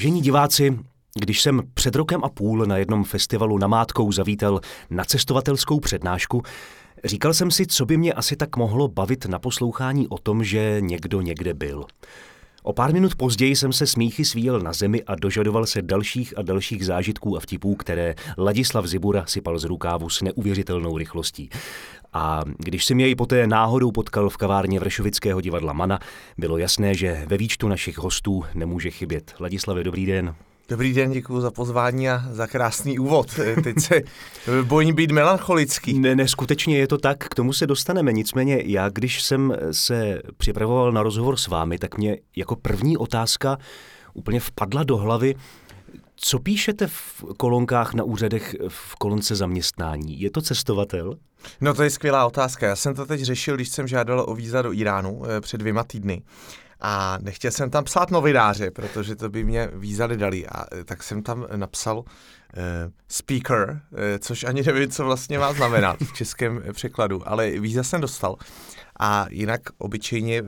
Vážení diváci, když jsem před rokem a půl na jednom festivalu namátkou zavítal na cestovatelskou přednášku, říkal jsem si, co by mě asi tak mohlo bavit na poslouchání o tom, že někdo někde byl. O pár minut později jsem se smíchy svíjel na zemi a dožadoval se dalších a dalších zážitků a vtipů, které Ladislav Zibura sypal z rukávu s neuvěřitelnou rychlostí. A když jsem jej poté náhodou potkal v kavárně Vršovického divadla Mana, bylo jasné, že ve výčtu našich hostů nemůže chybět. Ladislave, dobrý den. Dobrý den, děkuji za pozvání a za krásný úvod. Teď se bojím být melancholický. Ne, ne, skutečně je to tak, k tomu se dostaneme. Nicméně já, když jsem se připravoval na rozhovor s vámi, tak mě jako první otázka úplně vpadla do hlavy, co píšete v kolonkách na úřadech v kolonce zaměstnání? Je to cestovatel? No to je skvělá otázka. Já jsem to teď řešil, když jsem žádal o víza do Iránu eh, před dvěma týdny. A nechtěl jsem tam psát novináře, protože to by mě vízali dali. A eh, tak jsem tam napsal uh, speaker, uh, což ani nevím, co vlastně má znamenat v českém překladu, ale víza jsem dostal. A jinak obyčejně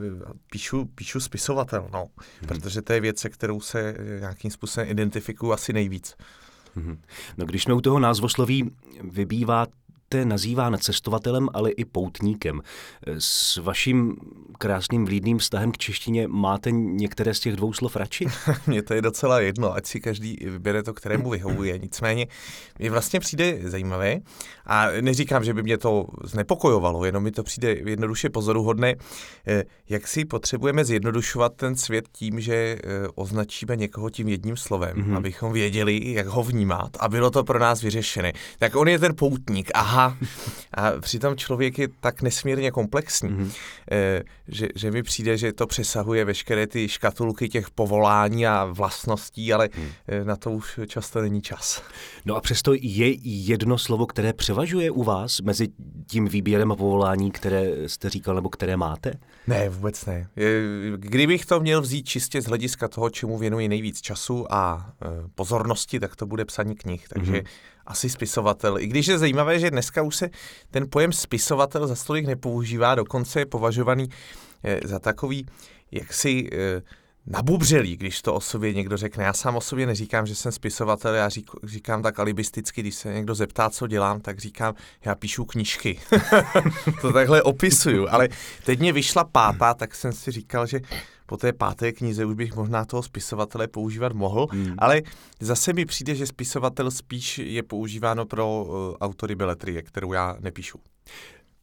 píšu, píšu spisovatel, no, hmm. protože to je věc, se kterou se nějakým způsobem identifikuju asi nejvíc. Hmm. No když jsme u toho názvosloví, vybývá jste nazýván cestovatelem, ale i poutníkem. S vaším krásným vlídným vztahem k češtině máte některé z těch dvou slov radši? Mně to je docela jedno, ať si každý vybere to, kterému vyhovuje. Nicméně mi vlastně přijde zajímavé a neříkám, že by mě to znepokojovalo, jenom mi to přijde jednoduše pozoruhodné, eh, jak si potřebujeme zjednodušovat ten svět tím, že eh, označíme někoho tím jedním slovem, mm-hmm. abychom věděli, jak ho vnímat a bylo to pro nás vyřešené. Tak on je ten poutník, aha, a, přitom člověk je tak nesmírně komplexní, mm-hmm. že, že mi přijde, že to přesahuje veškeré ty škatulky těch povolání a vlastností, ale mm. na to už často není čas. No a přesto je jedno slovo, které převažuje u vás mezi tím výběrem a povolání, které jste říkal, nebo které máte? Ne, vůbec ne. Kdybych to měl vzít čistě z hlediska toho, čemu věnuji nejvíc času a e, pozornosti, tak to bude psaní knih. Takže mm-hmm asi spisovatel. I když je zajímavé, že dneska už se ten pojem spisovatel za stolik nepoužívá, dokonce je považovaný eh, za takový jaksi eh, nabubřelý, když to o sobě někdo řekne. Já sám o sobě neříkám, že jsem spisovatel, já řík, říkám tak alibisticky, když se někdo zeptá, co dělám, tak říkám, já píšu knížky. to takhle opisuju, ale teď mě vyšla pátá, tak jsem si říkal, že po té páté knize už bych možná toho spisovatele používat mohl, hmm. ale zase mi přijde, že spisovatel spíš je používáno pro uh, autory beletrie, kterou já nepíšu.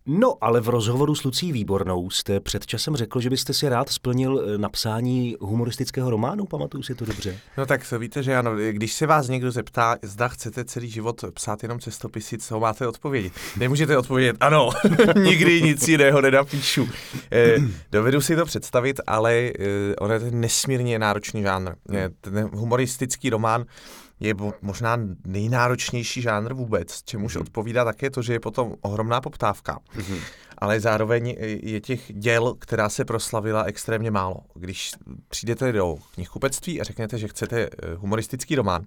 No, ale v rozhovoru s Lucí Výbornou jste před časem řekl, že byste si rád splnil eh, napsání humoristického románu, pamatuju si to dobře. No tak to víte, že ano, když se vás někdo zeptá, zda chcete celý život psát jenom cestopisy, co máte odpovědět? Nemůžete odpovědět, ano, nikdy nic jiného nenapíšu. Eh, dovedu si to představit, ale eh, on je nesmírně náročný žánr. Eh, ten humoristický román je možná nejnáročnější žánr vůbec, čemuž mm. odpovídá také to, že je potom ohromná poptávka. Mm. Ale zároveň je těch děl, která se proslavila extrémně málo. Když přijdete do knihkupectví a řeknete, že chcete eh, humoristický román,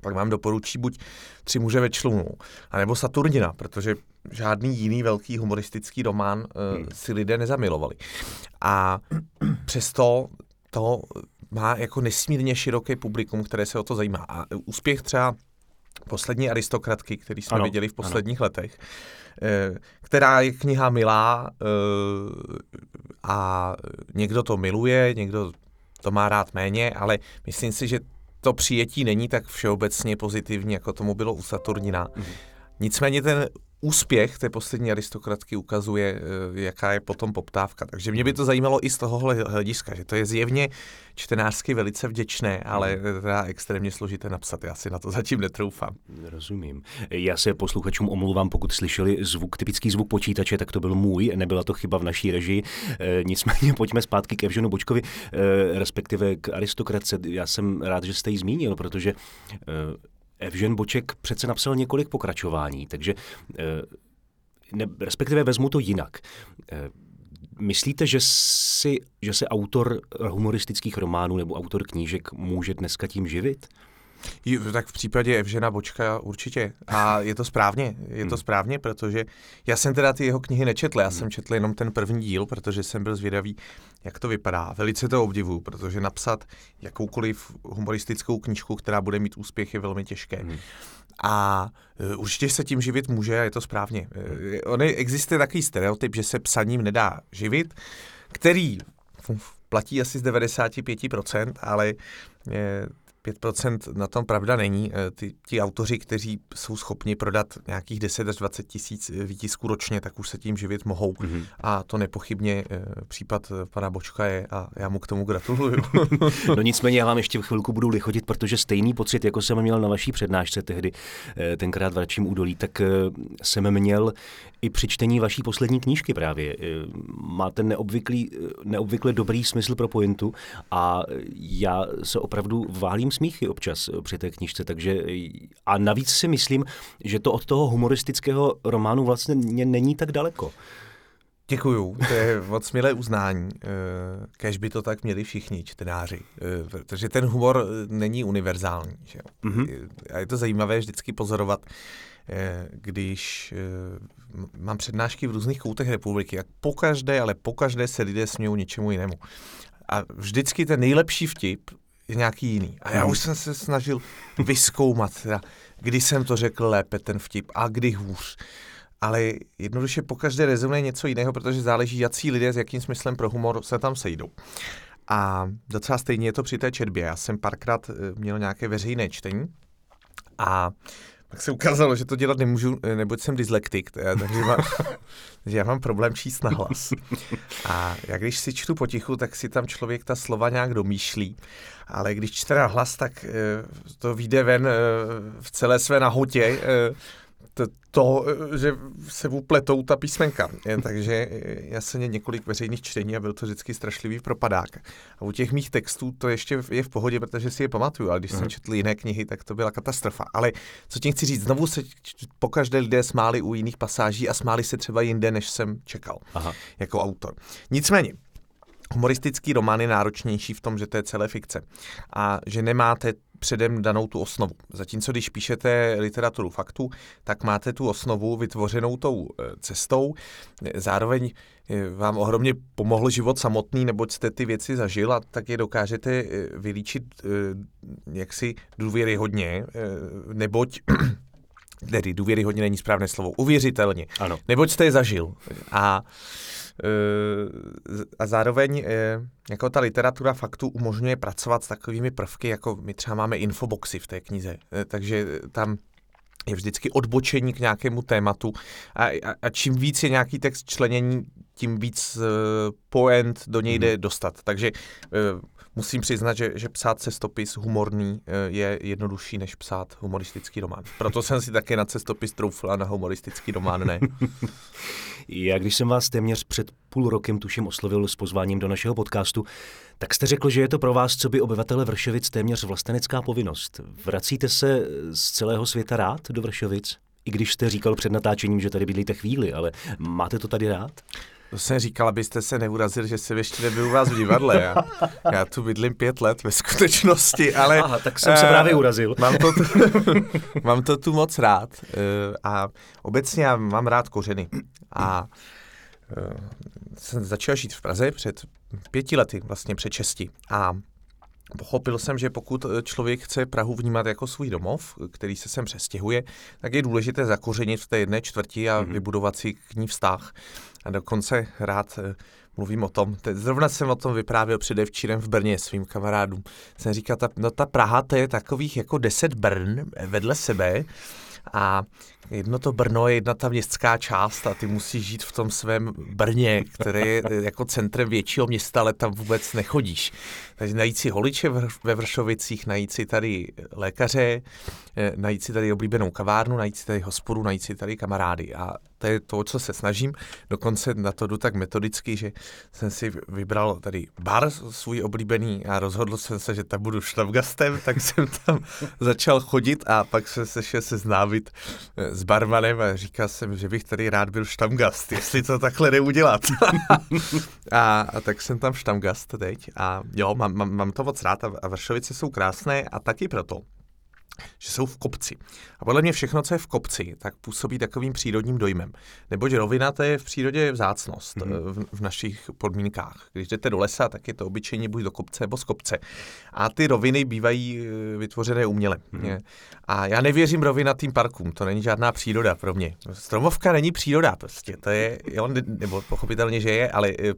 pak vám doporučí buď Tři muže ve člunu, anebo Saturnina, protože žádný jiný velký humoristický román uh, si lidé nezamilovali. A přesto to má jako nesmírně široké publikum, které se o to zajímá. A úspěch třeba poslední aristokratky, který jsme ano, viděli v posledních ano. letech, eh, která je kniha milá eh, a někdo to miluje, někdo to má rád méně, ale myslím si, že to přijetí není tak všeobecně pozitivní, jako tomu bylo u Saturnina. Mhm. Nicméně ten úspěch té poslední aristokratky ukazuje, eh, jaká je potom poptávka. Takže mě by to zajímalo i z tohohle hlediska, že to je zjevně čtenářsky velice vděčné, ale hmm. teda extrémně složité napsat. Já si na to zatím netroufám. Rozumím. Já se posluchačům omluvám, pokud slyšeli zvuk, typický zvuk počítače, tak to byl můj, nebyla to chyba v naší režii. E, nicméně pojďme zpátky k Evženu Bočkovi, e, respektive k aristokratce. Já jsem rád, že jste ji zmínil, protože e, Evžen Boček přece napsal několik pokračování, takže eh, ne, respektive vezmu to jinak. Eh, myslíte, že, si, že se autor humoristických románů nebo autor knížek může dneska tím živit? Tak v případě Evžena Bočka určitě. A je to správně, je to Hmm. správně, protože já jsem teda ty jeho knihy nečetl, já jsem četl jenom ten první díl, protože jsem byl zvědavý, jak to vypadá. Velice to obdivuju, protože napsat jakoukoliv humoristickou knížku, která bude mít úspěch, je velmi těžké. Hmm. A e, určitě se tím živit může a je to správně. E, On existuje takový stereotyp, že se psaním nedá živit, který platí asi z 95%, ale e, 5% na tom pravda není. E, Ty, ti autoři, kteří jsou schopni prodat nějakých 10 až 20 tisíc e, výtisků ročně, tak už se tím živit mohou. Mhm. A to nepochybně e, případ pana Bočka je a já mu k tomu gratuluju. No nicméně já vám ještě v chvilku budu lichotit, protože stejný pocit, jako jsem měl na vaší přednášce tehdy, eh, tenkrát v Radčím údolí, tak eh, jsem měl i při čtení vaší poslední knížky právě. Eh, Máte neobvyklý, eh, neobvykle dobrý smysl pro pointu a já se opravdu válím smíchy občas eh, při té knížce, takže eh, a navíc si myslím, že to od toho humoristického románu vlastně není tak daleko. Děkuju, to je moc milé uznání. Eh, Kež by to tak měli všichni čtenáři, protože ten humor není univerzální. Že? Mhm. Eh, A je to zajímavé vždycky pozorovat, když mám přednášky v různých koutech republiky, jak pokaždé, ale pokaždé se lidé smějou něčemu jinému. A vždycky ten nejlepší vtip je nějaký jiný. A já už jsem se snažil vyskoumat, teda, kdy jsem to řekl lépe, ten vtip, a kdy hůř. Ale jednoduše pokaždé rezonuje něco jiného, protože záleží, jaký lidé s jakým smyslem pro humor se tam sejdou. A docela stejně je to při té četbě. Já jsem párkrát eh, měl nějaké veřejné čtení a pak se ukázalo, že to dělat nemůžu, eh, neboť jsem dyslektik, já- takže, mám, takže já mám problém číst na hlas. A já když si čtu potichu, tak si tam člověk ta slova nějak domýšlí, ale když čte na hlas, tak eh, to vyjde ven eh, v celé své nahotě, to, to, že se upletou ta písmenka. Takže já jsem měl několik veřejných čtení a byl to vždycky strašlivý propadák. A u těch mých textů to ještě je v pohodě, protože si je pamatuju, ale když jsem Mhm. četl jiné knihy, tak to byla katastrofa. Ale co tím chci říct, znovu se pokaždé lidé smáli u jiných pasáží a smáli se třeba jinde, než jsem čekal Aha. jako autor. Nicméně, humoristický román je náročnější v tom, že to je celé fikce a že nemáte předem danou tu osnovu. Zatímco když píšete literaturu faktu, tak máte tu osnovu vytvořenou tou eh, cestou. Eh, Zároveň eh, vám ohromně pomohl život samotný, neboť jste ty věci zažil a tak je dokážete vylíčit jaksi důvěryhodně, neboť tedy důvěryhodně není správné slovo, uvěřitelně. Ano. Neboť jste je zažil. A, eh, a zároveň eh, jako ta literatura faktu umožňuje pracovat s takovými prvky, jako my třeba máme infoboxy v té knize. Eh, Takže tam je vždycky odbočení k nějakému tématu a, a, a čím víc je nějaký text členění, tím víc uh, point do něj jde dostat. Takže uh, musím přiznat, že, že psát cestopis humorný uh, je jednodušší, než psát humoristický román. Proto jsem si také na cestopis troufla, na humoristický román ne. Já když jsem vás téměř před půl rokem tuším oslovil s pozváním do našeho podcastu, tak jste řekl, že je to pro vás, co by obyvatele Vršovic, téměř vlastenecká povinnost. Vracíte se z celého světa rád do Vršovic? I když jste říkal před natáčením, že tady bydlíte chvíli, ale máte to tady rád? To jsem říkal, abyste se neurazil, že jsem ještě nebyl u vás v divadle. Já, já tu bydlím pět let ve skutečnosti, ale... Aha, tak jsem se eh, právě urazil. Mám to, tu, mám to tu moc rád eh, a obecně já mám rád kořeny. A eh, jsem začal žít v Praze před pěti lety, vlastně před šesti. A pochopil jsem, že pokud eh, člověk chce Prahu vnímat jako svůj domov, který se sem přestěhuje, tak je důležité zakořenit v té jedné čtvrti a Mhm. vybudovat si k ní vztah. A dokonce rád eh, mluvím o tom, teď zrovna jsem o tom vyprávěl předevčírem v Brně svým kamarádům. Jsem říkal, ta, no ta Praha to je takových jako deset Brn vedle sebe a jedno to Brno je jedna ta městská část a ty musíš žít v tom svém Brně, které je jako centrem většího města, ale tam vůbec nechodíš. Takže najít si holiče ve Vršovicích, najít si tady lékaře, eh, najít si tady oblíbenou kavárnu, najít si tady hospodu, najít si tady kamarády. A to je to, co se snažím. Dokonce na to jdu tak metodicky, že jsem si vybral tady bar svůj oblíbený a rozhodl jsem se, že tam budu šlavgastem, tak jsem tam začal chodit a pak jsem se šel seznámit eh, s barmanem a říkal jsem, že bych tady rád byl štamgast, jestli to takhle jde udělat. a, a tak jsem tam štamgast teď a jo, mám, mám, mám to moc rád a, a Vršovice jsou krásné a taky proto, že jsou v kopci. A podle mě všechno, co je v kopci, tak působí takovým přírodním dojmem. Neboť rovina to je v přírodě vzácnost mm-hmm. v, v našich podmínkách. Když jdete do lesa, tak je to obyčejně buď do kopce nebo z kopce. A ty roviny bývají eh, vytvořené uměle. Mm-hmm. A já nevěřím rovinatým parkům, to není žádná příroda pro mě. Stromovka není příroda prostě, to je, jo, nebo pochopitelně, že je, ale eh,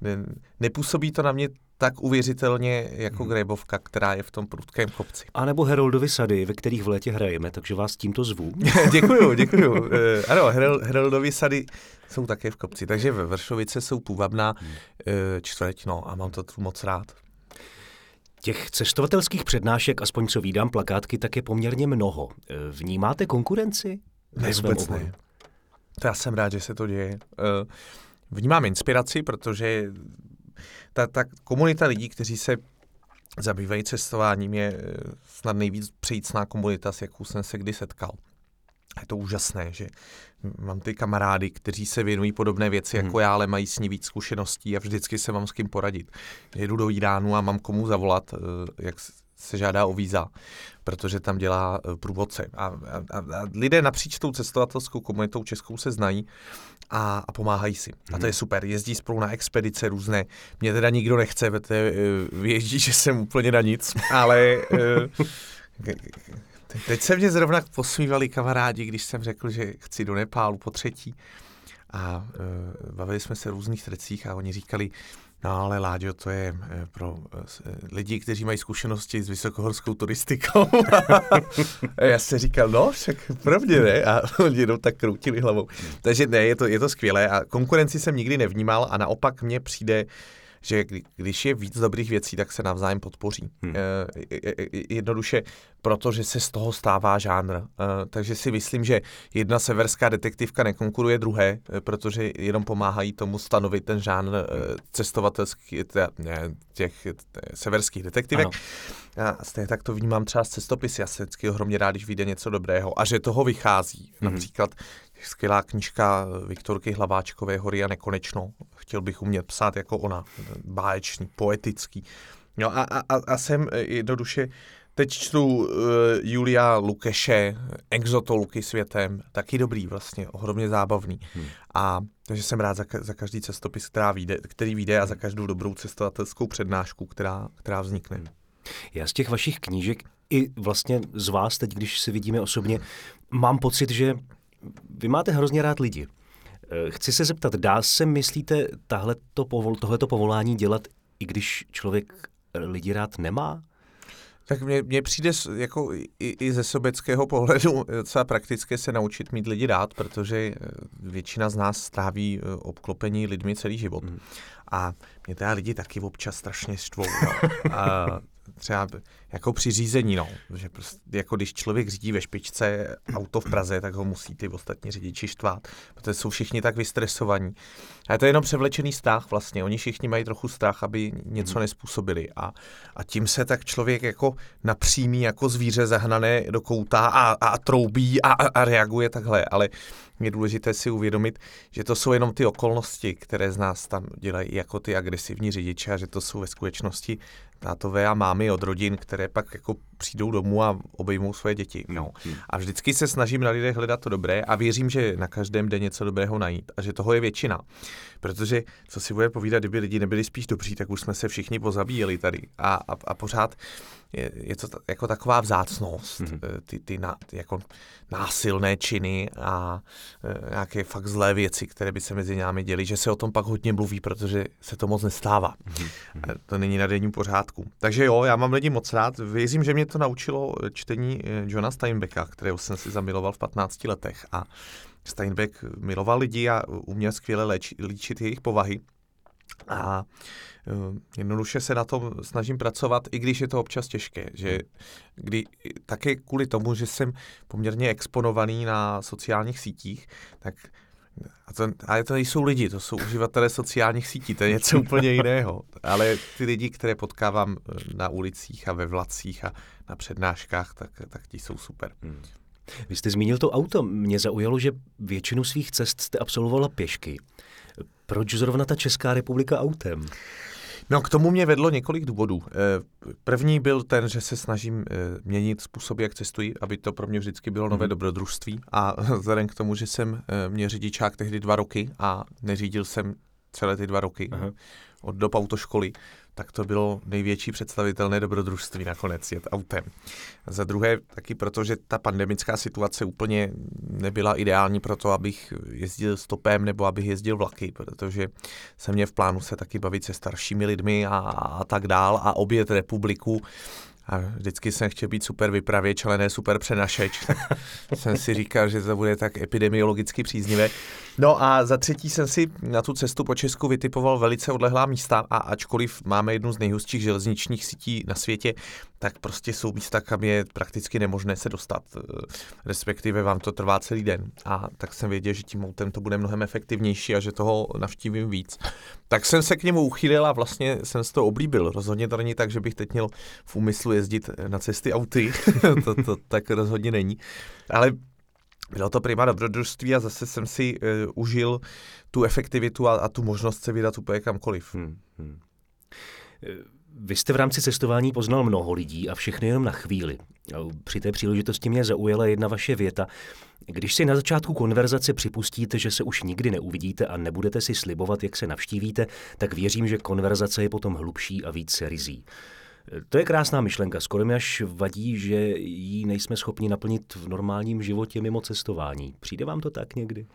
ne, nepůsobí to na mě tak uvěřitelně jako hmm. Grébovka, která je v tom prudkém kopci. A nebo Heroldovy sady, ve kterých v létě hrajeme, takže vás tímto zvu. děkuju, děkuju. Uh, ano, Heroldovy sady jsou také v kopci, takže ve Vršovice jsou půvabná uh, čtvrť, no a mám to tu moc rád. Těch cestovatelských přednášek, aspoň co vídám plakátky, tak je poměrně mnoho. Eh, vnímáte konkurenci? Ne, vůbec ne. To já jsem rád, že se to děje. Vnímám inspiraci, protože ta, ta komunita lidí, kteří se zabývají cestováním, je eh, snad nejvíc přejícná komunita, s jakou jsem se kdy setkal. Je to úžasné, že mám ty kamarády, kteří se věnují podobné věci hmm. jako já, ale mají s ní víc zkušeností a vždycky se mám s kým poradit. Jedu do Iránu a mám komu zavolat, eh, jak se žádá o víza, protože tam dělá eh, průvodce. A, a, a lidé napříč tou cestovatelskou komunitou českou se znají a, a pomáhají si. A to je mhm. super. Jezdí spolu na expedice různé. Mě teda nikdo nechce, vete, eh, věždí, že jsem úplně na nic, ale eh, teď se mě zrovna posmívali kamarádi, když jsem řekl, že chci do Nepálu po třetí a bavili jsme se o různých trecích a oni říkali, No ale Láďo, to je eh, pro eh, lidi, kteří mají zkušenosti s vysokohorskou turistikou. já se říkal, no však pravdě ne. A oni jenom tak kroutili hlavou. Takže ne, je to, je to skvělé a konkurenci jsem nikdy nevnímal a naopak mně přijde, že když je víc dobrých věcí, tak se navzájem podpoří. Hmm. Jednoduše, protože se z toho stává žánr. Takže si myslím, že jedna severská detektivka nekonkuruje druhé, e, protože jenom pomáhají tomu stanovit ten žánr e, cestovatelských, těch severských detektivek. Ano. A stejně tak to vnímám třeba z cestopisy. Já se vždycky ohromně rád, když vyjde něco dobrého a že toho vychází. Hmm. Například skvělá knížka Viktorky Hlaváčkové Hory a nekonečno. Chtěl bych umět psát jako ona, báječný, poetický. No a, a, a jsem jednoduše, teď čtu uh, Julia Lukeše, Exotolky světem, taky dobrý vlastně, ohromně zábavný. Hmm. A takže jsem rád za, za každý cestopis, která vyjde, který vyjde a za každou dobrou cestovatelskou přednášku, která, která vznikne. Hmm. Já z těch vašich knížek i vlastně z vás teď, když se vidíme osobně, mám pocit, že vy máte hrozně rád lidi. Eh, chci se zeptat, dá se, myslíte, tohleto, povol, tohleto povolání dělat, i když člověk lidi rád nemá? Tak mně, mně přijde jako i, i ze sobeckého pohledu docela praktické se naučit mít lidi rád, protože eh, většina z nás stráví eh, obklopení lidmi celý život. Mm. A mě teda lidi taky občas strašně štvou. No. A třeba jako při řízení, no. Že prostě, jako když člověk řídí ve špičce auto v Praze, tak ho musí ty ostatní řidiči štvát, protože jsou všichni tak vystresovaní. A to je jenom převlečený strach vlastně. Oni všichni mají trochu strach, aby něco hmm. nespůsobili. A, a tím se tak člověk jako napřímí jako zvíře zahnané do kouta a, a troubí a, a reaguje takhle. Ale je důležité si uvědomit, že to jsou jenom ty okolnosti, které z nás tam dělají jako ty agresivní řidiče a že to jsou ve skutečnosti tátové a mámy od rodin, které pak jako přijdou domů a obejmou své děti. No. Hmm. A vždycky se snažím na lidech hledat to dobré a věřím, že na každém jde něco dobrého najít a že toho je většina. Protože, co si bude povídat, kdyby lidi nebyli spíš dobří, tak už jsme se všichni pozabíjeli tady. A, a, a pořád je, je to jako taková vzácnost, mm-hmm. ty, ty, na, ty jako násilné činy a e, nějaké fakt zlé věci, které by se mezi námi děly, že se o tom pak hodně mluví, protože se to moc nestává. Mm-hmm. To není na denním pořádku. Takže jo, já mám lidi moc rád. Věřím, že mě to naučilo čtení Johna Steinbecka, kterého jsem si zamiloval v 15 letech a Steinbeck miloval lidi a uměl skvěle léči, líčit jejich povahy. A uh, jednoduše se na tom snažím pracovat, i když je to občas těžké. Že kdy, také kvůli tomu, že jsem poměrně exponovaný na sociálních sítích, tak a to, ale to nejsou lidi, to jsou uživatelé sociálních sítí, to je něco úplně jiného. Ale ty lidi, které potkávám eh, na ulicích a ve vlacích a na přednáškách, tak, tak ti jsou super. Hmm. Vy jste zmínil to auto. Mě zaujalo, že většinu svých cest jste absolvovala pěšky. Proč zrovna ta Česká republika autem? No k tomu mě vedlo několik důvodů. Eh, první byl ten, že se snažím eh, měnit způsoby, jak cestuji, aby to pro mě vždycky bylo nové mm. dobrodružství. A vzhledem k tomu, že jsem eh, měl řidičák tehdy dva roky a neřídil jsem celé ty dva roky Aha. od dob autoškoly, tak to bylo největší představitelné dobrodružství nakonec jet autem. Za druhé taky proto, že ta pandemická situace úplně nebyla ideální pro to, abych jezdil stopem nebo abych jezdil vlaky, protože jsem měl v plánu se taky bavit se staršími lidmi a, a tak dál a obět republiku a vždycky jsem chtěl být super vypravěč, ale ne super přenašeč. Tak jsem si říkal, že to bude tak epidemiologicky příznivé. No a za třetí jsem si na tu cestu po Česku vytipoval velice odlehlá místa a ačkoliv máme jednu z nejhustších železničních sítí na světě, tak prostě jsou místa, kam je prakticky nemožné se dostat. Respektive vám to trvá celý den. A tak jsem věděl, že tím autem to bude mnohem efektivnější a že toho navštívím víc. Tak jsem se k němu uchýlil a vlastně jsem si to oblíbil. Rozhodně to není tak, že bych teď měl v úmyslu jezdit na cesty auty. to, to tak rozhodně není. Ale bylo to prima dobrodružství a zase jsem si uh, užil tu efektivitu a, a tu možnost se vydat úplně kamkoliv. Hmm, hmm. Vy jste v rámci cestování poznal mnoho lidí a všechny jenom na chvíli. Při té příležitosti mě zaujala jedna vaše věta. Když si na začátku konverzace připustíte, že se už nikdy neuvidíte a nebudete si slibovat, jak se navštívíte, tak věřím, že konverzace je potom hlubší a víc rizí. To je krásná myšlenka. Skoro mi až vadí, že ji nejsme schopni naplnit v normálním životě mimo cestování. Přijde vám to tak někdy?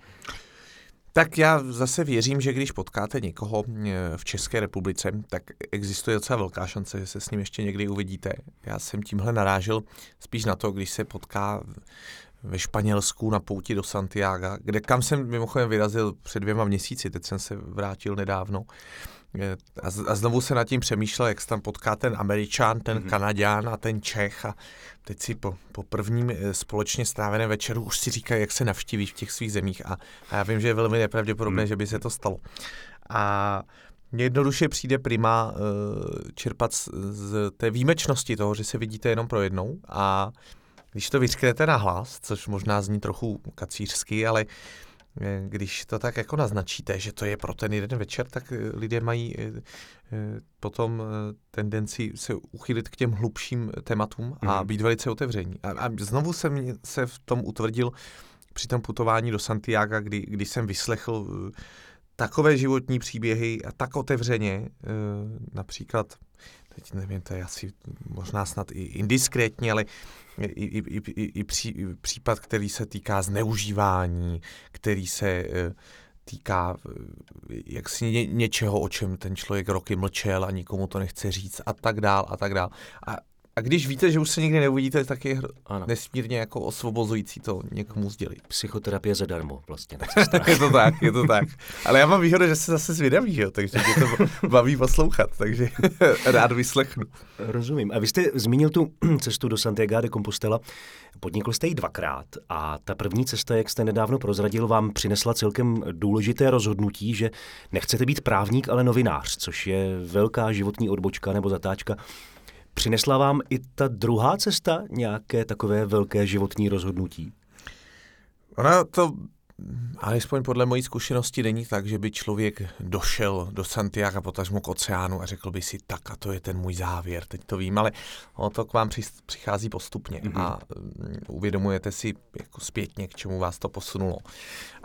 Tak já zase věřím, že když potkáte někoho eh, v České republice, tak existuje docela velká šance, že se s ním ještě někdy uvidíte. Já jsem tímhle narážel spíš na to, když se potká ve Španělsku na pouti do Santiago, kde kam jsem mimochodem vyrazil před dvěma měsíci, teď jsem se vrátil nedávno. A znovu se nad tím přemýšlel, jak se tam potká ten Američan, ten mm-hmm. Kanaďán a ten Čech a teď si po, po prvním eh, společně stráveném večeru už si říkají, jak se navštíví v těch svých zemích a, a já vím, že je velmi nepravděpodobné, mm. že by se to stalo. A mně jednoduše přijde prima uh, čerpat z, z té výjimečnosti toho, že se vidíte jenom pro jednou a když to vyřknete na hlas, což možná zní trochu kacířsky, ale uh, Eh, když to tak jako naznačíte, že to je pro ten jeden večer, tak eh, lidé mají eh, potom tendenci se uchylit k těm hlubším tématům a mhm. být velice otevření. A, a znovu jsem se v tom utvrdil při tom putování do Santiago, kdy, kdy jsem vyslechl takové životní příběhy a tak otevřeně, například, teď nevím, to je asi možná snad i indiskrétní, ale i, i, i, i, pří, i případ, který se týká zneužívání, který se eh, týká eh, jaksi ně, něčeho, o čem ten člověk roky mlčel a nikomu to nechce říct a tak dál a tak dál. A a když víte, že už se nikdy neuvidíte, tak je ano. nesmírně jako osvobozující to někomu sdělit. Psychoterapie zadarmo vlastně. je to tak, je to tak. Ale já mám výhodu, že se zase zvědavý, jo, takže mě to baví poslouchat, takže rád vyslechnu. Rozumím. A vy jste zmínil tu cestu do Santiago de Compostela. Podnikl jste ji dvakrát a ta první cesta, jak jste nedávno prozradil, vám přinesla celkem důležité rozhodnutí, že nechcete být právník, ale novinář, což je velká životní odbočka nebo zatáčka. Přinesla vám i ta druhá cesta nějaké takové velké životní rozhodnutí? Ona to alespoň podle mojí zkušenosti není tak, že by člověk došel do Santiago potažmo k oceánu a řekl by si, tak a to je ten můj závěr, teď to vím, ale ono to k vám přichází postupně mm-hmm. a mm, uvědomujete si jako zpětně, k čemu vás to posunulo.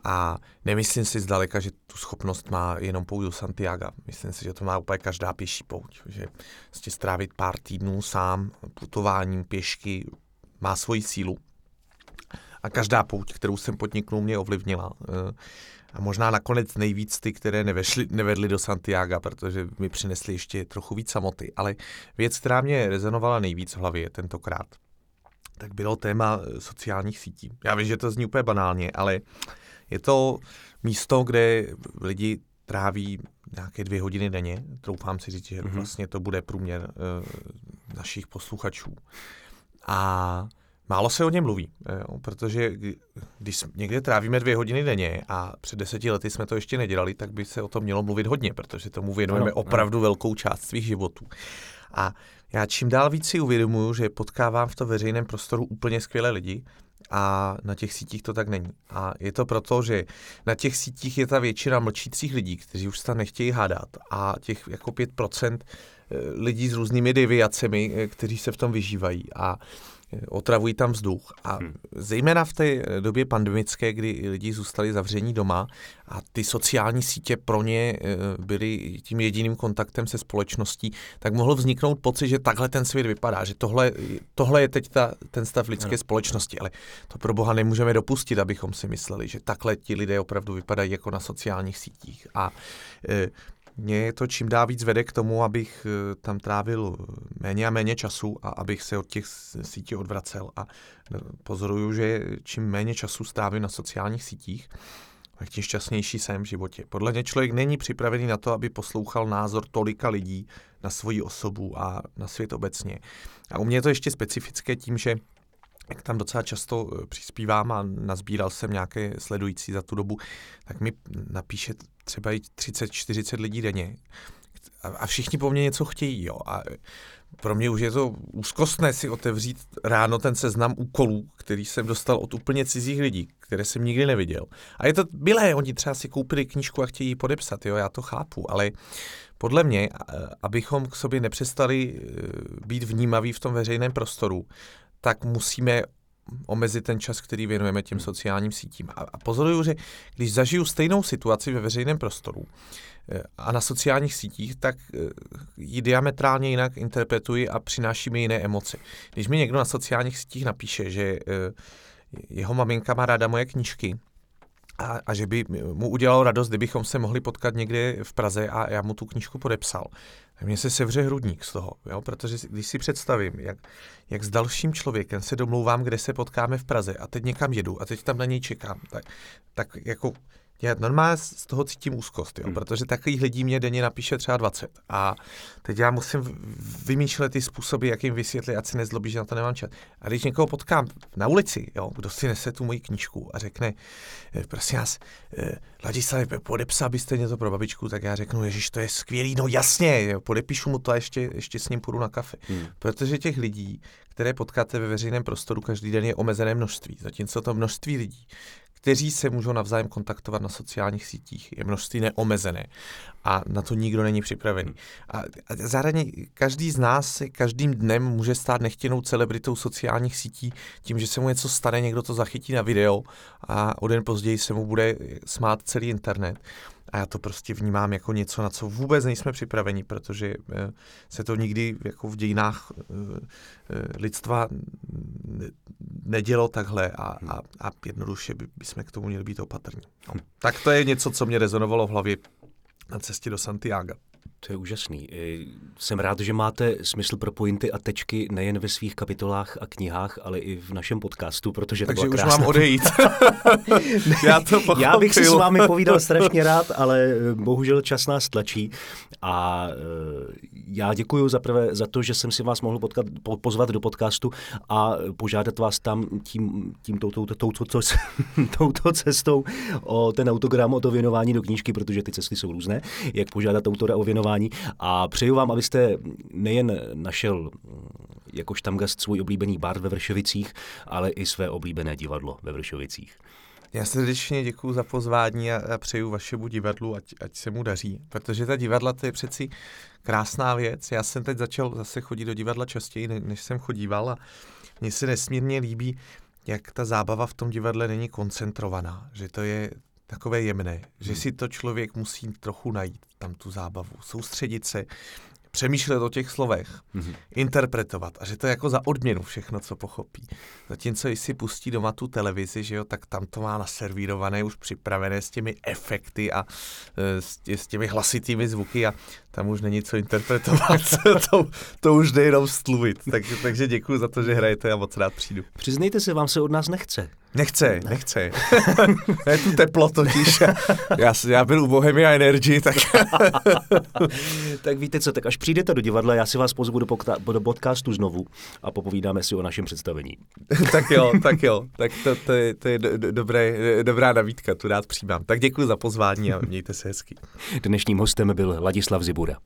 A nemyslím si zdaleka, že tu schopnost má jenom pouť do Santiago. Myslím si, že to má úplně každá pěší pouť. Že prostě strávit pár týdnů sám putováním pěšky má svoji sílu. A každá pouť, kterou jsem podniknul, mě ovlivnila. Eh, a možná nakonec nejvíc ty, které nevešly, nevedly do Santiago, protože mi přinesly ještě trochu víc samoty. Ale věc, která mě rezonovala nejvíc v hlavě tentokrát, tak bylo téma eh, sociálních sítí. Já vím, že to zní úplně banálně, ale je to místo, kde lidi tráví nějaké dvě hodiny denně. Troufám si říct, že mm-hmm. vlastně to bude průměr uh, našich posluchačů. A málo se o něm mluví, jo, protože když někde trávíme dvě hodiny denně a před deseti lety jsme to ještě nedělali, tak by se o tom mělo mluvit hodně, protože tomu věnujeme no, opravdu no. velkou část svých životů. A já čím dál víc si uvědomuju, že potkávám v to veřejném prostoru úplně skvělé lidi a na těch sítích to tak není. A je to proto, že na těch sítích je ta většina mlčících lidí, kteří už se tam nechtějí hádat a těch jako 5% eh, lidí s různými deviacemi, eh, kteří se v tom vyžívají a eh, otravují tam vzduch. A hmm. zejména v té době pandemické, kdy lidi zůstali zavření doma a ty sociální sítě pro ně byly tím jediným kontaktem se společností, tak mohl vzniknout pocit, že takhle ten svět vypadá, že tohle, tohle je teď ta, ten stav lidské ano. společnosti. Ale to pro boha nemůžeme dopustit, abychom si mysleli, že takhle ti lidé opravdu vypadají jako na sociálních sítích. A mě to čím dál víc vede k tomu, abych eh, tam trávil méně a méně času a abych se od těch sítí odvracel. A eh, pozoruju, že čím méně času strávím na sociálních sítích, tak tím šťastnější jsem v životě. Podle mě člověk není připravený na to, aby poslouchal názor tolika lidí na svoji osobu a na svět obecně. A u mě je to ještě specifické tím, že jak tam docela často eh, přispívám a nazbíral jsem nějaké sledující za tu dobu, tak mi napíše třeba i 30-40 lidí denně. A všichni po mně něco chtějí, jo. A pro mě už je to úzkostné si otevřít ráno ten seznam úkolů, který jsem dostal od úplně cizích lidí, které jsem nikdy neviděl. A je to milé, oni třeba si koupili knížku a chtějí ji podepsat, jo, já to chápu, ale podle mě, abychom k sobě nepřestali být vnímaví v tom veřejném prostoru, tak musíme omezit ten čas, který věnujeme těm hmm. sociálním sítím. A, a pozoruju, že když zažiju stejnou situaci ve veřejném prostoru eh, a na sociálních sítích, tak eh, ji diametrálně jinak interpretuji a přináší mi jiné emoce. Když mi někdo na sociálních sítích napíše, že eh, jeho maminka má ráda moje knížky, a, a že by mu udělalo radost, kdybychom se mohli potkat někde v Praze a já mu tu knížku podepsal, mně se sevře hrudník z toho, jo? protože když si představím, jak, jak s dalším člověkem se domlouvám, kde se potkáme v Praze a teď někam jedu a teď tam na něj čekám, tak, tak jako já normálně z toho cítím úzkost, jo, hmm. protože takových lidí mě denně napíše třeba 20. A teď já musím vymýšlet ty způsoby, jak jim vysvětlit, ať se nezlobí, že na to nemám čas. A když někoho potkám na ulici, jo, kdo si nese tu moji knížku a řekne, eh, prosím vás, eh, Ladislav, podepsal byste něco pro babičku, tak já řeknu, Ježíš, to je skvělý, no jasně, jo, podepíšu mu to a ještě, ještě s ním půjdu na kafe. Hmm. Protože těch lidí, které potkáte ve veřejném prostoru každý den, je omezené množství. Zatímco to množství lidí, kteří se můžou navzájem kontaktovat na sociálních sítích. Je množství neomezené a na to nikdo není připravený. A, a zároveň každý z nás se každým dnem může stát nechtěnou celebritou sociálních sítí tím, že se mu něco stane, někdo to zachytí na video a o den později se mu bude smát celý internet. A já to prostě vnímám jako něco, na co vůbec nejsme připraveni, protože eh, se to nikdy jako v dějinách eh, eh, lidstva nedělo takhle a, a, a jednoduše by, bychom k tomu měli být opatrní. No. Tak to je něco, co mě rezonovalo v hlavě na cestě do Santiago. To je úžasný. Jsem rád, že máte smysl pro pointy a tečky nejen ve svých kapitolách a knihách, ale i v našem podcastu, protože Takže to už mám odejít. já, to Já bych si s vámi povídal strašně rád, ale eh, bohužel čas nás tlačí. A eh, já děkuji za prvé za to, že jsem si vás mohl potkat, pozvat do podcastu a požádat vás tam tím, tím touto, touto, touto, touto cestou o ten autogram, o to věnování do knížky, protože ty cesty jsou různé, jak požádat autora o věnování povídání a přeju vám, abyste nejen našel jakož tam gast svůj oblíbený bar ve Vršovicích, ale i své oblíbené divadlo ve Vršovicích. Já srdečně děkuji za pozvání a, a přeju vašemu divadlu, ať, ať se mu daří, protože ta divadla to je přeci krásná věc. Já jsem teď začal zase chodit do divadla častěji, než jsem chodíval a mně se nesmírně líbí, jak ta zábava v tom divadle není koncentrovaná, že to je takové jemné, že hmm. si to člověk musí trochu najít, tam tu zábavu, soustředit se, přemýšlet o těch slovech, mm-hmm. interpretovat a že to je jako za odměnu všechno, co pochopí. Zatímco, když si pustí doma tu televizi, že jo, tak tam to má naservírované, už připravené s těmi efekty a e, s, tě, s těmi hlasitými zvuky a tam už není co interpretovat, to, to už jde jenom stluvit. Tak, takže děkuji za to, že hrajete a moc rád přijdu. Přiznejte se, vám se od nás nechce. Nechce, ne. nechce. je tu teplo totiž. Já, já byl u Bohemia Energy, tak... tak víte co, tak až přijdete do divadla, já si vás pozvu do, pokta- do podcastu znovu a popovídáme si o našem představení. tak jo, tak jo. Tak to, to, je, to je do, dobré, dobrá nabídka, tu rád přijímám. Tak děkuji za pozvání a mějte se hezky. Dnešním hostem byl Ladislav Zibura.